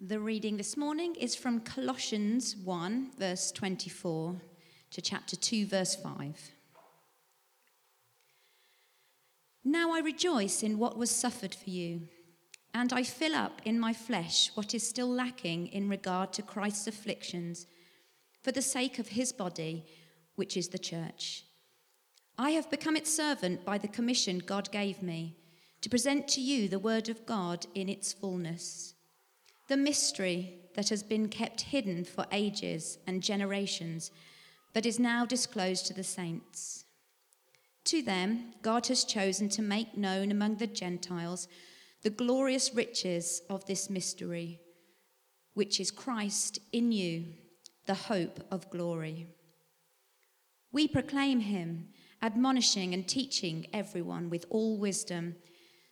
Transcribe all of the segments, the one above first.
The reading this morning is from Colossians 1, verse 24, to chapter 2, verse 5. Now I rejoice in what was suffered for you, and I fill up in my flesh what is still lacking in regard to Christ's afflictions for the sake of his body, which is the church. I have become its servant by the commission God gave me to present to you the word of God in its fullness the mystery that has been kept hidden for ages and generations, but is now disclosed to the saints. To them, God has chosen to make known among the Gentiles the glorious riches of this mystery, which is Christ in you, the hope of glory. We proclaim him, admonishing and teaching everyone with all wisdom,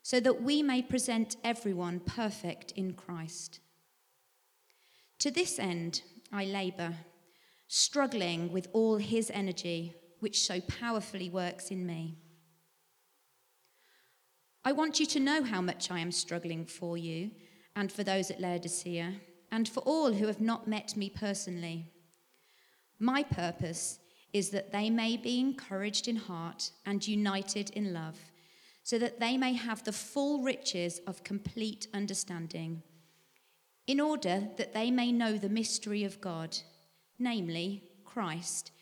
so that we may present everyone perfect in Christ. To this end, I labour, struggling with all his energy, which so powerfully works in me. I want you to know how much I am struggling for you and for those at Laodicea and for all who have not met me personally. My purpose is that they may be encouraged in heart and united in love, so that they may have the full riches of complete understanding in order that they may know the mystery of God, namely Christ,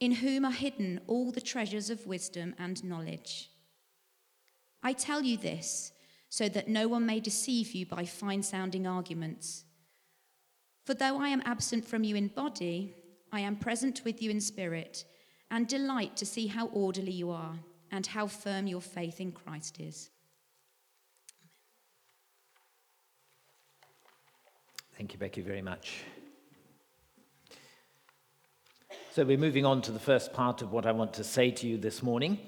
in whom are hidden all the treasures of wisdom and knowledge. I tell you this so that no one may deceive you by fine sounding arguments. For though I am absent from you in body, I am present with you in spirit, and delight to see how orderly you are and how firm your faith in Christ is. Thank you, Becky, very much. So, we're moving on to the first part of what I want to say to you this morning,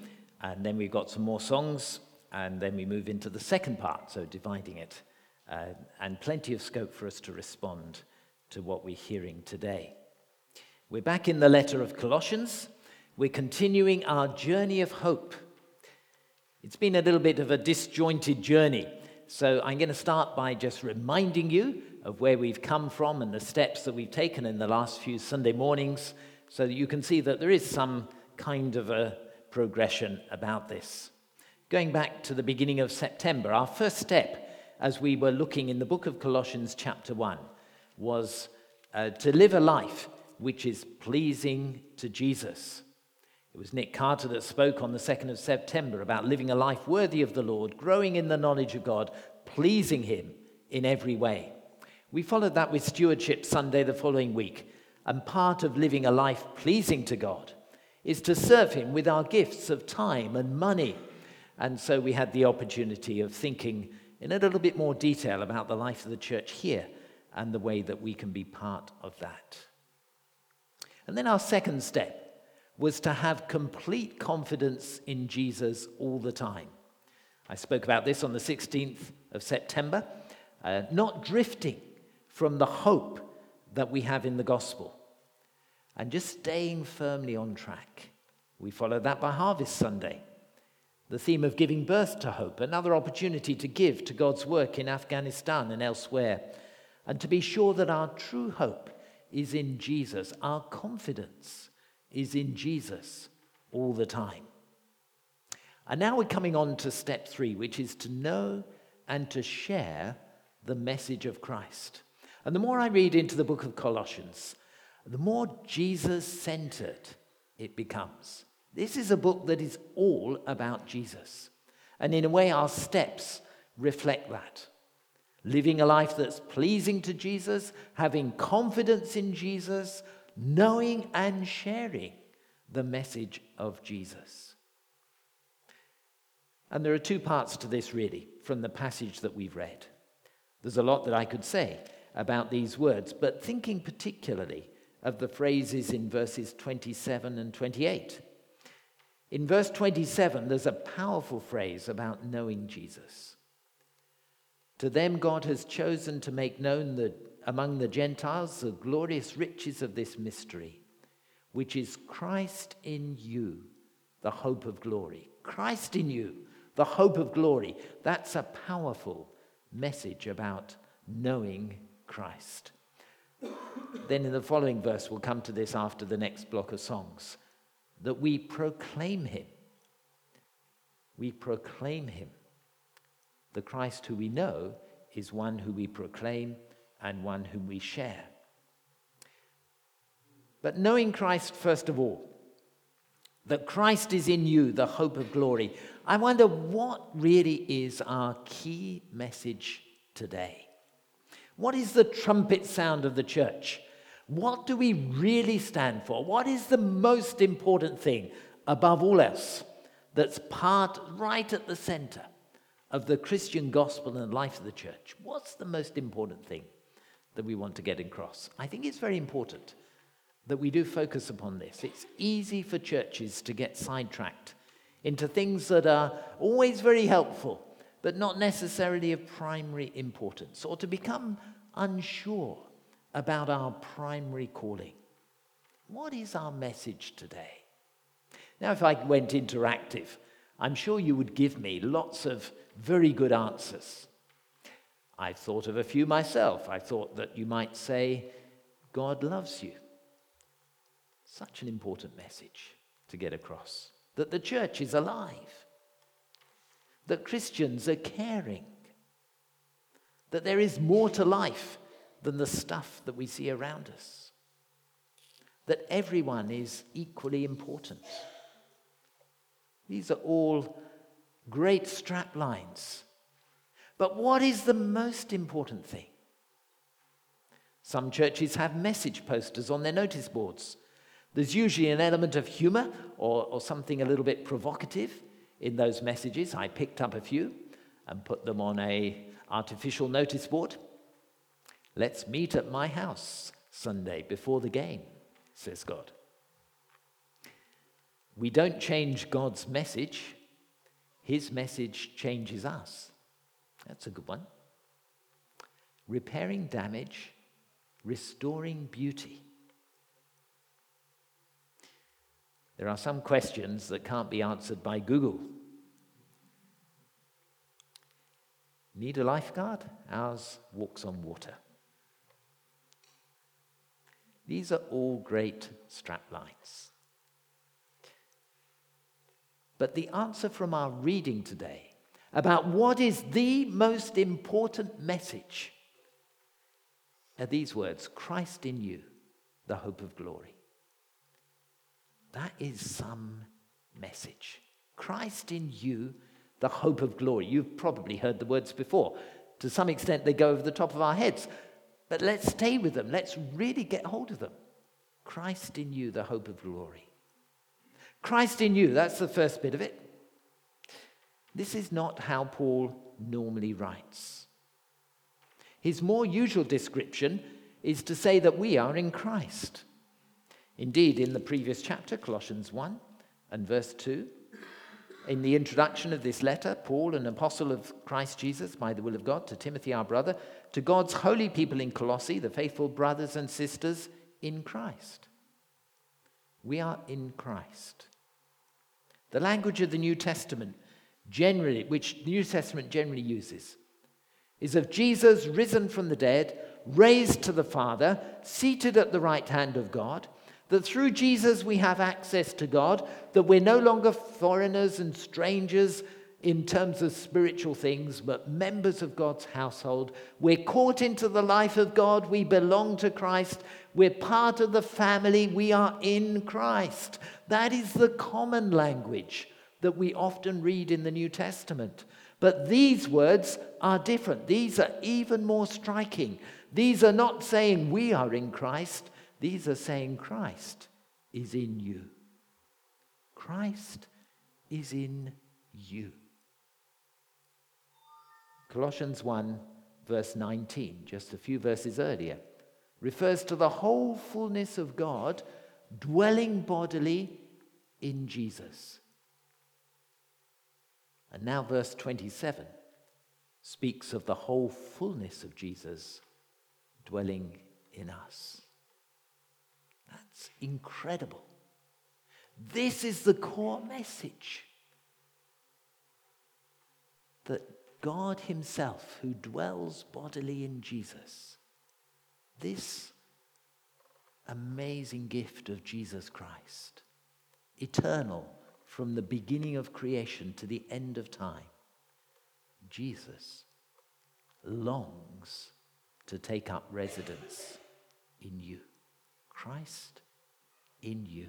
and then we've got some more songs, and then we move into the second part, so dividing it, uh, and plenty of scope for us to respond to what we're hearing today. We're back in the letter of Colossians. We're continuing our journey of hope. It's been a little bit of a disjointed journey, so I'm going to start by just reminding you of where we've come from and the steps that we've taken in the last few Sunday mornings so that you can see that there is some kind of a progression about this. Going back to the beginning of September, our first step as we were looking in the book of Colossians, chapter 1, was uh, to live a life which is pleasing to Jesus. It was Nick Carter that spoke on the 2nd of September about living a life worthy of the Lord, growing in the knowledge of God, pleasing Him in every way. We followed that with Stewardship Sunday the following week. And part of living a life pleasing to God is to serve Him with our gifts of time and money. And so we had the opportunity of thinking in a little bit more detail about the life of the church here and the way that we can be part of that. And then our second step was to have complete confidence in Jesus all the time. I spoke about this on the 16th of September, uh, not drifting from the hope that we have in the gospel and just staying firmly on track. We follow that by Harvest Sunday. The theme of giving birth to hope, another opportunity to give to God's work in Afghanistan and elsewhere, and to be sure that our true hope is in Jesus, our confidence is in Jesus all the time. And now we're coming on to step three, which is to know and to share the message of Christ. And the more I read into the book of Colossians, the more Jesus centered it becomes. This is a book that is all about Jesus. And in a way, our steps reflect that. Living a life that's pleasing to Jesus, having confidence in Jesus, knowing and sharing the message of Jesus. And there are two parts to this, really, from the passage that we've read. There's a lot that I could say about these words, but thinking particularly of the phrases in verses 27 and 28. In verse 27, there's a powerful phrase about knowing Jesus. To them, God has chosen to make known the, among the Gentiles the glorious riches of this mystery, which is Christ in you, the hope of glory. Christ in you, the hope of glory. That's a powerful message about knowing Christ. then in the following verse, we'll come to this after the next block of songs, that we proclaim him. We proclaim him. The Christ who we know is one who we proclaim and one whom we share. But knowing Christ, first of all, that Christ is in you, the hope of glory, I wonder what really is our key message today. What is the trumpet sound of the church? What do we really stand for? What is the most important thing above all else that's part right at the center of the Christian gospel and life of the church? What's the most important thing that we want to get across? I think it's very important that we do focus upon this. It's easy for churches to get sidetracked into things that are always very helpful, but not necessarily of primary importance, or to become unsure about our primary calling. What is our message today? Now, if I went interactive, I'm sure you would give me lots of very good answers. I've thought of a few myself. I thought that you might say, God loves you. Such an important message to get across that the church is alive, that Christians are caring, that there is more to life than the stuff that we see around us, that everyone is equally important. These are all great strap lines. But what is the most important thing? Some churches have message posters on their notice boards there's usually an element of humor or, or something a little bit provocative in those messages. I picked up a few and put them on a artificial notice board. Let's meet at my house Sunday before the game, says God. We don't change God's message, His message changes us. That's a good one. Repairing damage, restoring beauty. There are some questions that can't be answered by Google. Need a lifeguard? Ours walks on water. These are all great strap lines. But the answer from our reading today about what is the most important message are these words Christ in you, the hope of glory. That is some message. Christ in you, the hope of glory. You've probably heard the words before. To some extent, they go over the top of our heads. But let's stay with them. Let's really get hold of them. Christ in you, the hope of glory. Christ in you, that's the first bit of it. This is not how Paul normally writes. His more usual description is to say that we are in Christ. Indeed, in the previous chapter, Colossians 1 and verse 2, in the introduction of this letter, Paul, an apostle of Christ Jesus by the will of God, to Timothy, our brother, to God's holy people in Colossae, the faithful brothers and sisters in Christ. We are in Christ. The language of the New Testament, generally, which the New Testament generally uses, is of Jesus risen from the dead, raised to the Father, seated at the right hand of God that through Jesus we have access to God, that we're no longer foreigners and strangers in terms of spiritual things, but members of God's household. We're caught into the life of God. We belong to Christ. We're part of the family. We are in Christ. That is the common language that we often read in the New Testament. But these words are different. These are even more striking. These are not saying we are in Christ. These are saying Christ is in you. Christ is in you. Colossians 1, verse 19, just a few verses earlier, refers to the whole fullness of God dwelling bodily in Jesus. And now, verse 27 speaks of the whole fullness of Jesus dwelling in us. That's incredible. This is the core message that God Himself, who dwells bodily in Jesus, this amazing gift of Jesus Christ, eternal from the beginning of creation to the end of time, Jesus longs to take up residence in you. Christ in you.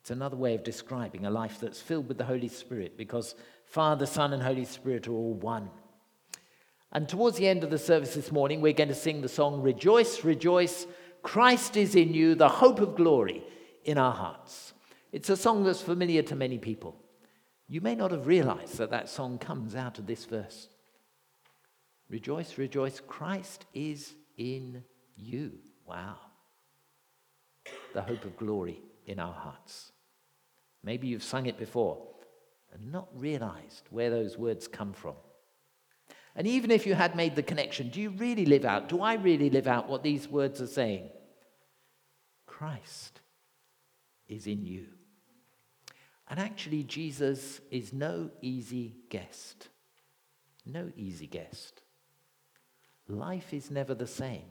It's another way of describing a life that's filled with the Holy Spirit because Father, Son, and Holy Spirit are all one. And towards the end of the service this morning, we're going to sing the song Rejoice, Rejoice, Christ is in you, the hope of glory in our hearts. It's a song that's familiar to many people. You may not have realized that that song comes out of this verse. Rejoice, rejoice, Christ is in you. Wow. The hope of glory in our hearts. Maybe you've sung it before and not realized where those words come from. And even if you had made the connection, do you really live out? Do I really live out what these words are saying? Christ is in you. And actually, Jesus is no easy guest. No easy guest. Life is never the same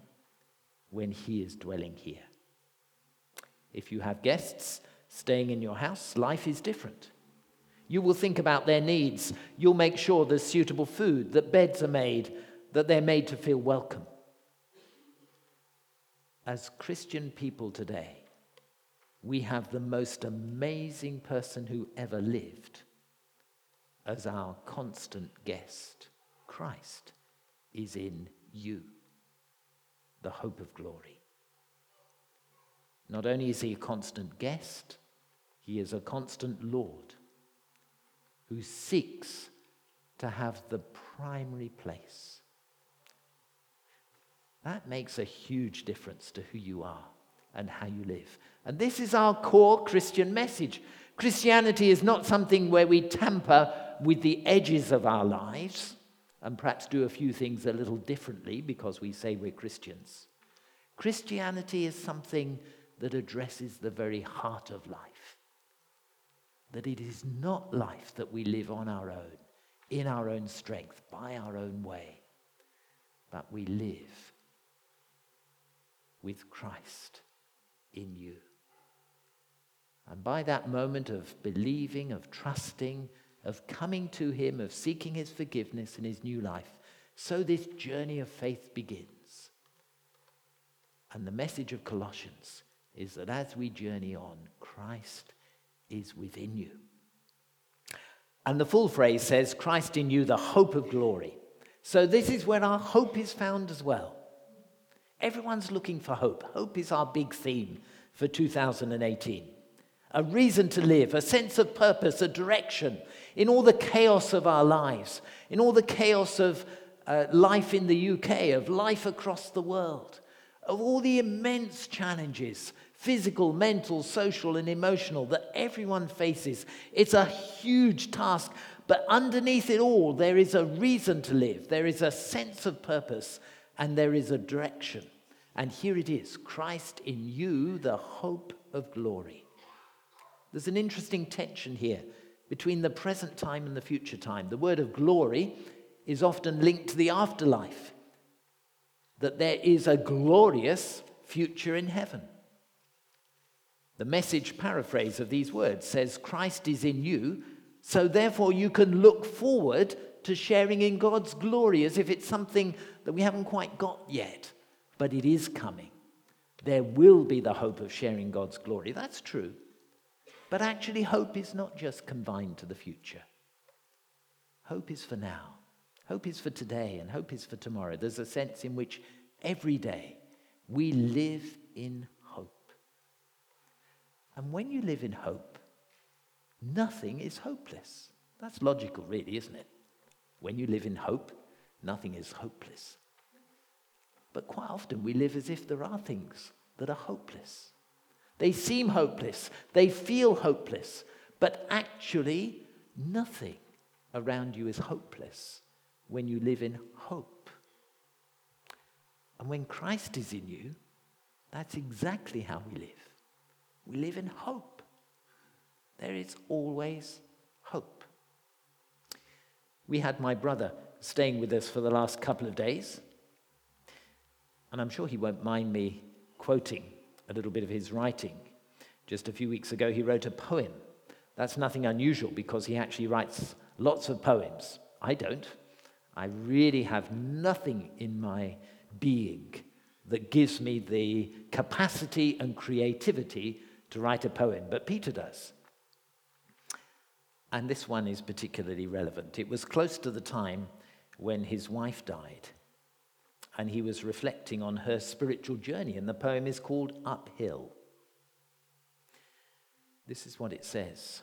when He is dwelling here. If you have guests staying in your house, life is different. You will think about their needs. You'll make sure there's suitable food, that beds are made, that they're made to feel welcome. As Christian people today, we have the most amazing person who ever lived as our constant guest. Christ is in you, the hope of glory. Not only is he a constant guest, he is a constant Lord who seeks to have the primary place. That makes a huge difference to who you are and how you live. And this is our core Christian message. Christianity is not something where we tamper with the edges of our lives and perhaps do a few things a little differently because we say we're Christians. Christianity is something that addresses the very heart of life that it is not life that we live on our own, in our own strength, by our own way, but we live with Christ in you. And by that moment of believing, of trusting, of coming to Him, of seeking His forgiveness in His new life, so this journey of faith begins. And the message of Colossians is that as we journey on, Christ is within you. And the full phrase says, Christ in you, the hope of glory. So this is where our hope is found as well. Everyone's looking for hope. Hope is our big theme for 2018. A reason to live, a sense of purpose, a direction in all the chaos of our lives, in all the chaos of uh, life in the UK, of life across the world, of all the immense challenges physical, mental, social, and emotional that everyone faces. It's a huge task, but underneath it all, there is a reason to live, there is a sense of purpose, and there is a direction. And here it is Christ in you, the hope of glory. There's an interesting tension here between the present time and the future time. The word of glory is often linked to the afterlife, that there is a glorious future in heaven. The message paraphrase of these words says, Christ is in you, so therefore you can look forward to sharing in God's glory as if it's something that we haven't quite got yet, but it is coming. There will be the hope of sharing God's glory. That's true. But actually, hope is not just confined to the future. Hope is for now. Hope is for today, and hope is for tomorrow. There's a sense in which every day we live in and when you live in hope, nothing is hopeless. That's logical, really, isn't it? When you live in hope, nothing is hopeless. But quite often we live as if there are things that are hopeless. They seem hopeless, they feel hopeless, but actually, nothing around you is hopeless when you live in hope. And when Christ is in you, that's exactly how we live. We live in hope. There is always hope. We had my brother staying with us for the last couple of days. And I'm sure he won't mind me quoting a little bit of his writing. Just a few weeks ago, he wrote a poem. That's nothing unusual because he actually writes lots of poems. I don't. I really have nothing in my being that gives me the capacity and creativity to write a poem, but Peter does. And this one is particularly relevant. It was close to the time when his wife died, and he was reflecting on her spiritual journey, and the poem is called Uphill. This is what it says.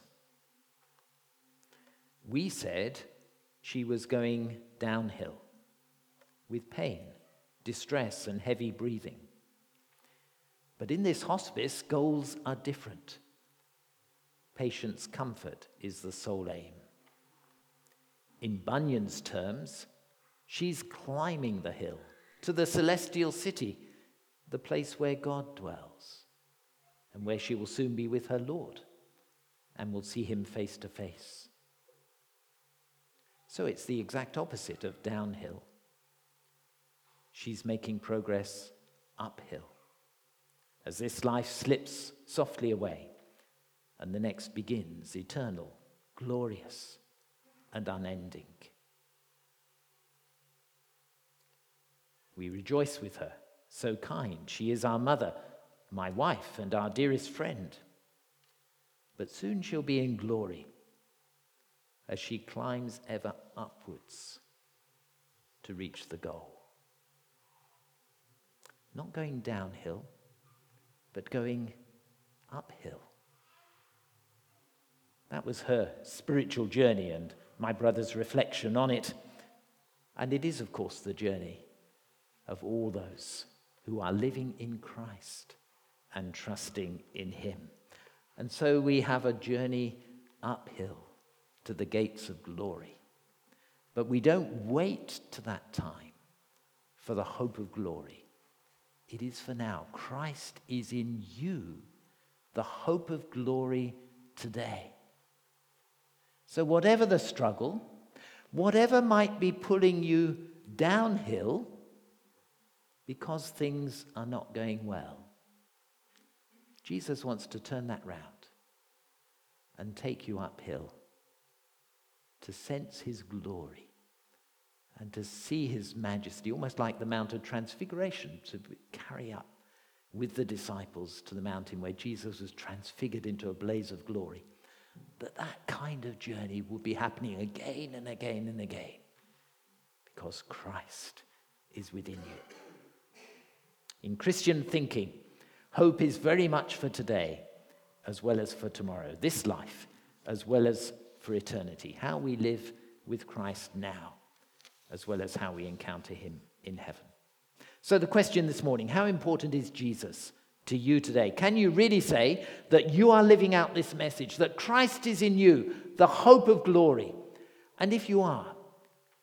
We said she was going downhill with pain distress, and heavy breathing. But in this hospice, goals are different. Patient's comfort is the sole aim. In Bunyan's terms, she's climbing the hill to the celestial city, the place where God dwells, and where she will soon be with her Lord and will see him face to face. So it's the exact opposite of downhill she's making progress uphill. As this life slips softly away and the next begins eternal, glorious, and unending. We rejoice with her, so kind. She is our mother, my wife, and our dearest friend. But soon she'll be in glory as she climbs ever upwards to reach the goal. Not going downhill, but going uphill. That was her spiritual journey and my brother's reflection on it. And it is, of course, the journey of all those who are living in Christ and trusting in Him. And so we have a journey uphill to the gates of glory. But we don't wait to that time for the hope of glory. It is for now. Christ is in you, the hope of glory today. So, whatever the struggle, whatever might be pulling you downhill because things are not going well, Jesus wants to turn that round and take you uphill to sense his glory and to see his majesty, almost like the Mount of Transfiguration, to carry up with the disciples to the mountain where Jesus was transfigured into a blaze of glory. That that kind of journey would be happening again and again and again because Christ is within you. In Christian thinking, hope is very much for today as well as for tomorrow, this life as well as for eternity, how we live with Christ now as well as how we encounter him in heaven. So, the question this morning how important is Jesus to you today? Can you really say that you are living out this message, that Christ is in you, the hope of glory? And if you are,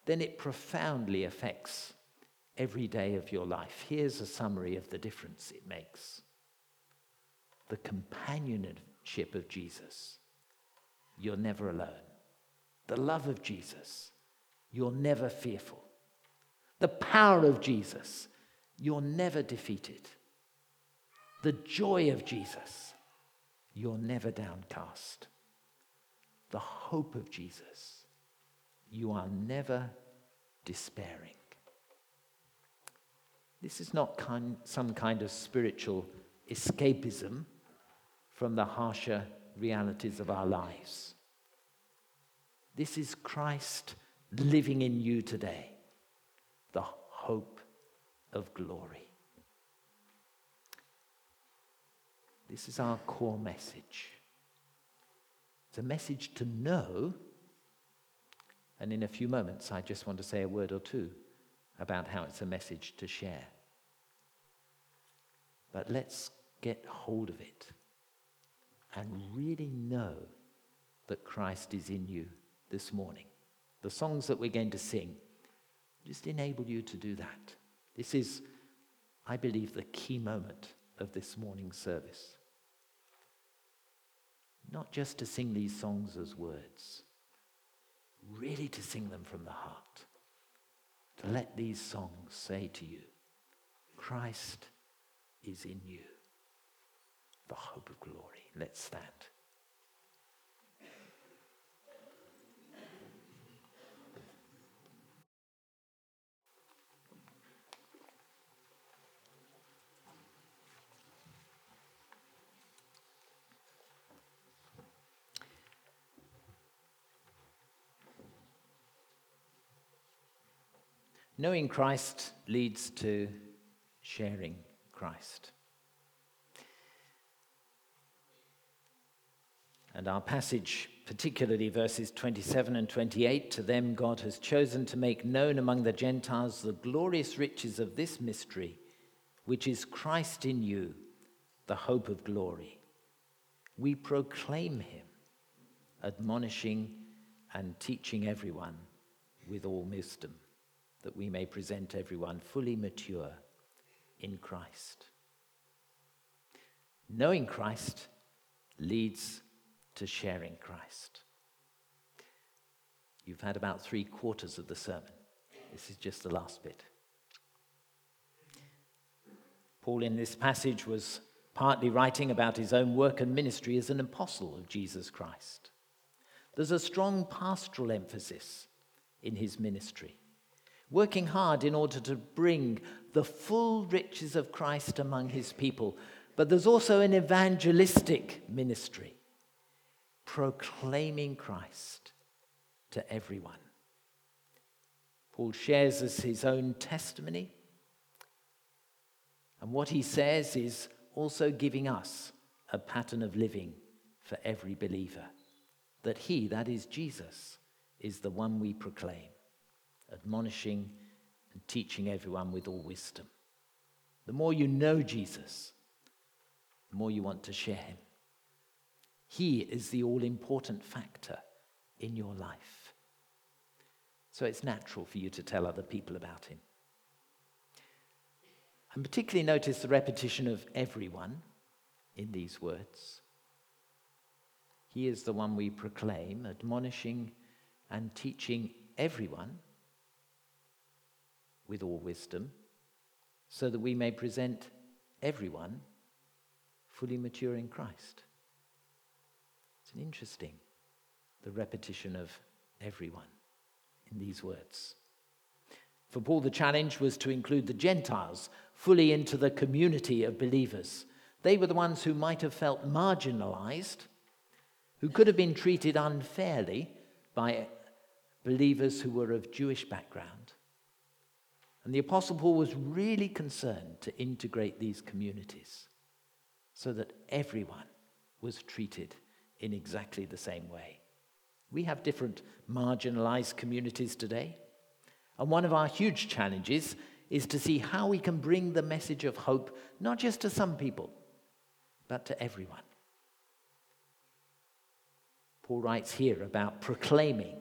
then it profoundly affects every day of your life. Here's a summary of the difference it makes the companionship of Jesus. You're never alone. The love of Jesus you're never fearful. The power of Jesus, you're never defeated. The joy of Jesus, you're never downcast. The hope of Jesus, you are never despairing. This is not kind, some kind of spiritual escapism from the harsher realities of our lives. This is Christ living in you today, the hope of glory. This is our core message. It's a message to know, and in a few moments, I just want to say a word or two about how it's a message to share. But let's get hold of it and really know that Christ is in you this morning the songs that we're going to sing, just enable you to do that. This is, I believe, the key moment of this morning's service. Not just to sing these songs as words, really to sing them from the heart. To let these songs say to you, Christ is in you, the hope of glory. Let's stand. Knowing Christ leads to sharing Christ. And our passage, particularly verses 27 and 28, to them God has chosen to make known among the Gentiles the glorious riches of this mystery, which is Christ in you, the hope of glory. We proclaim him, admonishing and teaching everyone with all wisdom that we may present everyone fully mature in Christ. Knowing Christ leads to sharing Christ. You've had about three quarters of the sermon. This is just the last bit. Paul, in this passage, was partly writing about his own work and ministry as an apostle of Jesus Christ. There's a strong pastoral emphasis in his ministry working hard in order to bring the full riches of Christ among his people. But there's also an evangelistic ministry, proclaiming Christ to everyone. Paul shares us his own testimony. And what he says is also giving us a pattern of living for every believer. That he, that is Jesus, is the one we proclaim admonishing and teaching everyone with all wisdom. The more you know Jesus, the more you want to share him. He is the all important factor in your life. So it's natural for you to tell other people about him. And particularly notice the repetition of everyone in these words. He is the one we proclaim, admonishing and teaching everyone with all wisdom, so that we may present everyone fully mature in Christ. It's an interesting, the repetition of everyone in these words. For Paul, the challenge was to include the Gentiles fully into the community of believers. They were the ones who might have felt marginalized, who could have been treated unfairly by believers who were of Jewish background. And the Apostle Paul was really concerned to integrate these communities so that everyone was treated in exactly the same way. We have different marginalized communities today. And one of our huge challenges is to see how we can bring the message of hope not just to some people, but to everyone. Paul writes here about proclaiming,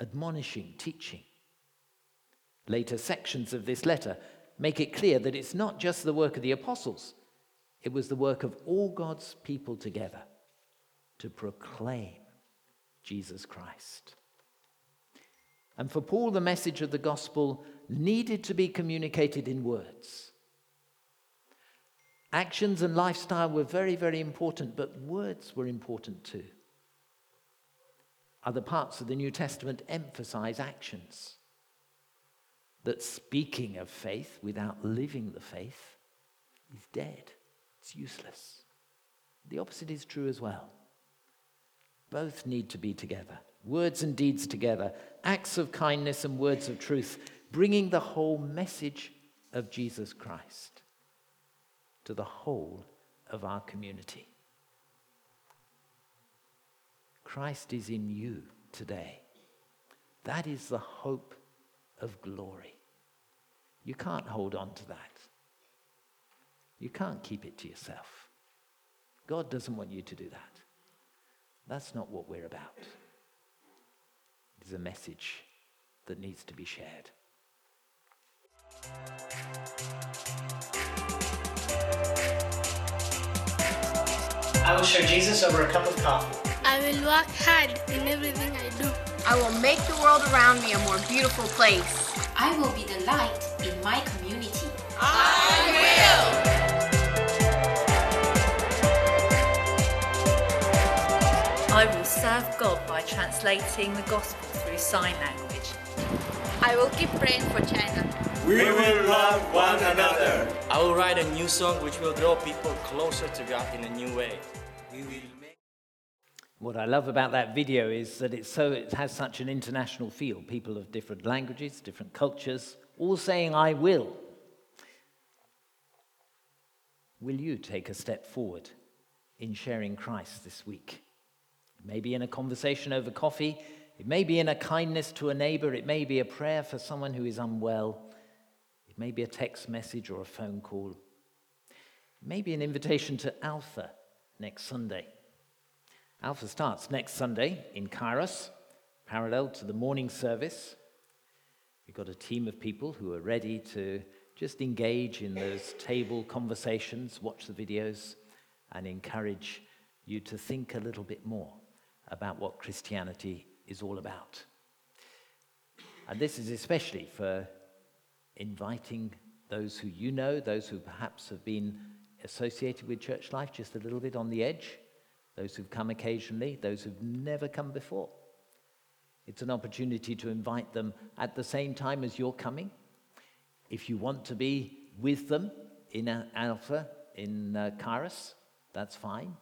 admonishing, teaching. Later sections of this letter make it clear that it's not just the work of the apostles, it was the work of all God's people together to proclaim Jesus Christ. And for Paul, the message of the gospel needed to be communicated in words. Actions and lifestyle were very, very important, but words were important too. Other parts of the New Testament emphasize actions that speaking of faith without living the faith is dead, it's useless. The opposite is true as well. Both need to be together words and deeds together, acts of kindness and words of truth, bringing the whole message of Jesus Christ to the whole of our community. Christ is in you today. That is the hope of glory. You can't hold on to that. You can't keep it to yourself. God doesn't want you to do that. That's not what we're about. It is a message that needs to be shared. I will share Jesus over a cup of coffee. I will work hard in everything I do. I will make the world around me a more beautiful place. I will be the light in my community. I will I will serve God by translating the gospel through sign language. I will keep praying for China. We will love one another. I will write a new song which will draw people closer to God in a new way. We will make What I love about that video is that it's so, it has such an international feel. People of different languages, different cultures, all saying, I will. Will you take a step forward in sharing Christ this week? Maybe in a conversation over coffee, it may be in a kindness to a neighbor, it may be a prayer for someone who is unwell, it may be a text message or a phone call, it may be an invitation to Alpha next Sunday. Alpha starts next Sunday in Kairos, parallel to the morning service. We've got a team of people who are ready to just engage in those table conversations, watch the videos, and encourage you to think a little bit more about what Christianity is all about. And this is especially for inviting those who you know, those who perhaps have been associated with church life just a little bit on the edge, those who've come occasionally, those who've never come before. It's an opportunity to invite them at the same time as you're coming. If you want to be with them in Alpha, in uh, Kairos, that's fine.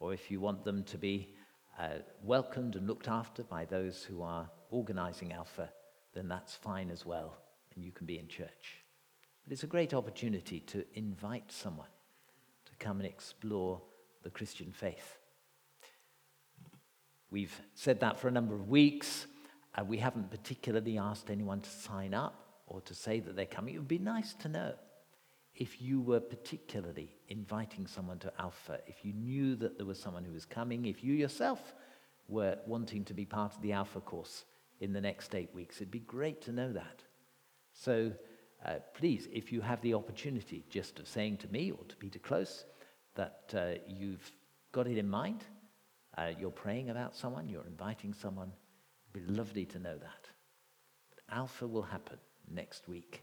Or if you want them to be uh, welcomed and looked after by those who are organizing Alpha, then that's fine as well, and you can be in church. But it's a great opportunity to invite someone to come and explore the Christian faith. We've said that for a number of weeks. Uh, we haven't particularly asked anyone to sign up or to say that they're coming. It would be nice to know if you were particularly inviting someone to Alpha, if you knew that there was someone who was coming, if you yourself were wanting to be part of the Alpha course in the next eight weeks. It'd be great to know that. So uh, please, if you have the opportunity just of saying to me or to Peter Close that uh, you've got it in mind, uh, you're praying about someone, you're inviting someone, it'd be lovely to know that. But Alpha will happen next week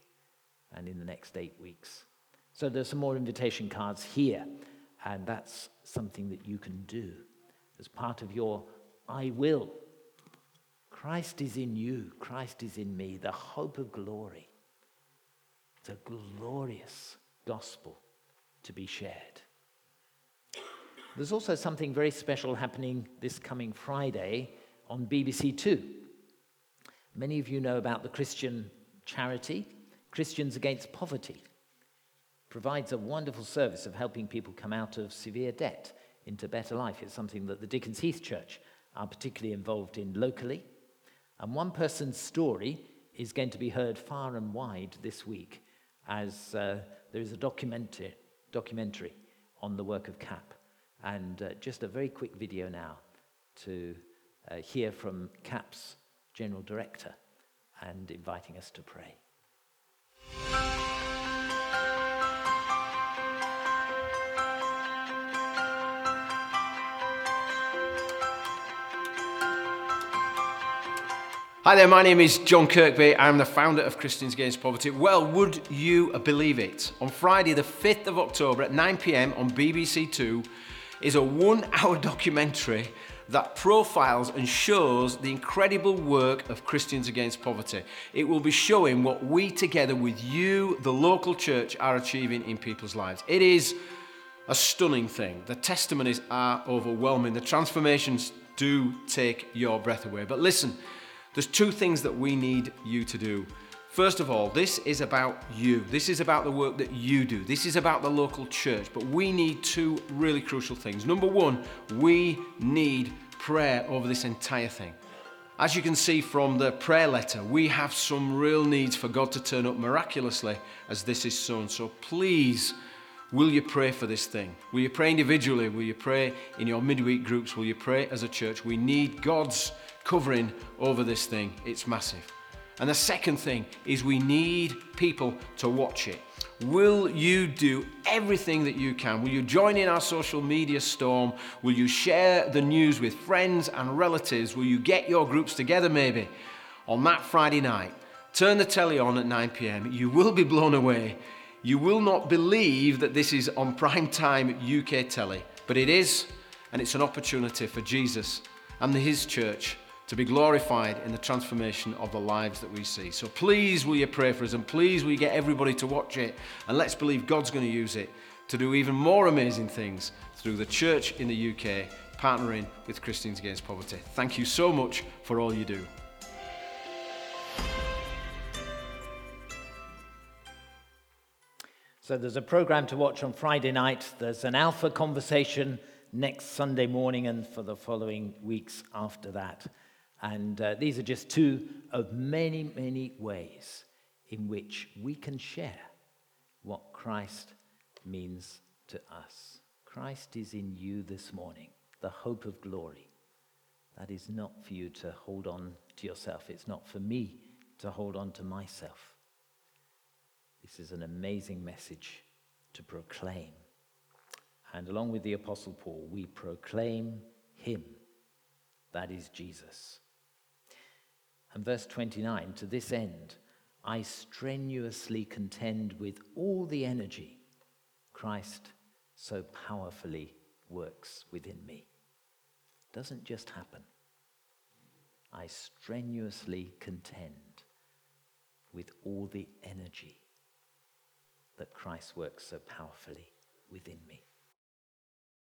and in the next eight weeks. So there's some more invitation cards here, and that's something that you can do as part of your I will. Christ is in you, Christ is in me, the hope of glory. It's a glorious gospel to be shared. There's also something very special happening this coming Friday on BBC Two. Many of you know about the Christian charity, Christians Against Poverty. Provides a wonderful service of helping people come out of severe debt into better life. It's something that the Dickens Heath Church are particularly involved in locally. And one person's story is going to be heard far and wide this week as uh, there is a documentary, documentary on the work of CAP. And uh, just a very quick video now to uh, hear from CAP's General Director and inviting us to pray. Hi there, my name is John Kirkby. I'm the founder of Christians Against Poverty. Well, would you believe it? On Friday, the 5th of October at 9 pm on BBC Two is a one hour documentary that profiles and shows the incredible work of Christians Against Poverty. It will be showing what we, together with you, the local church, are achieving in people's lives. It is a stunning thing. The testimonies are overwhelming. The transformations do take your breath away. But listen, there's two things that we need you to do. First of all, this is about you. This is about the work that you do. This is about the local church. But we need two really crucial things. Number one, we need prayer over this entire thing. As you can see from the prayer letter, we have some real needs for God to turn up miraculously as this is sown. So please, will you pray for this thing? Will you pray individually? Will you pray in your midweek groups? Will you pray as a church? We need God's covering over this thing. It's massive. And the second thing is we need people to watch it. Will you do everything that you can? Will you join in our social media storm? Will you share the news with friends and relatives? Will you get your groups together maybe on that Friday night? Turn the telly on at 9 pm. You will be blown away. You will not believe that this is on prime time UK telly, but it is, and it's an opportunity for Jesus and his church to be glorified in the transformation of the lives that we see. So please will you pray for us and please will you get everybody to watch it and let's believe God's going to use it to do even more amazing things through the church in the UK partnering with Christians Against Poverty. Thank you so much for all you do. So there's a program to watch on Friday night. There's an alpha conversation next Sunday morning and for the following weeks after that. And uh, these are just two of many, many ways in which we can share what Christ means to us. Christ is in you this morning, the hope of glory. That is not for you to hold on to yourself. It's not for me to hold on to myself. This is an amazing message to proclaim. And along with the Apostle Paul, we proclaim him. That is Jesus. And verse 29 to this end, I strenuously contend with all the energy Christ so powerfully works within me. Doesn't just happen. I strenuously contend with all the energy that Christ works so powerfully within me.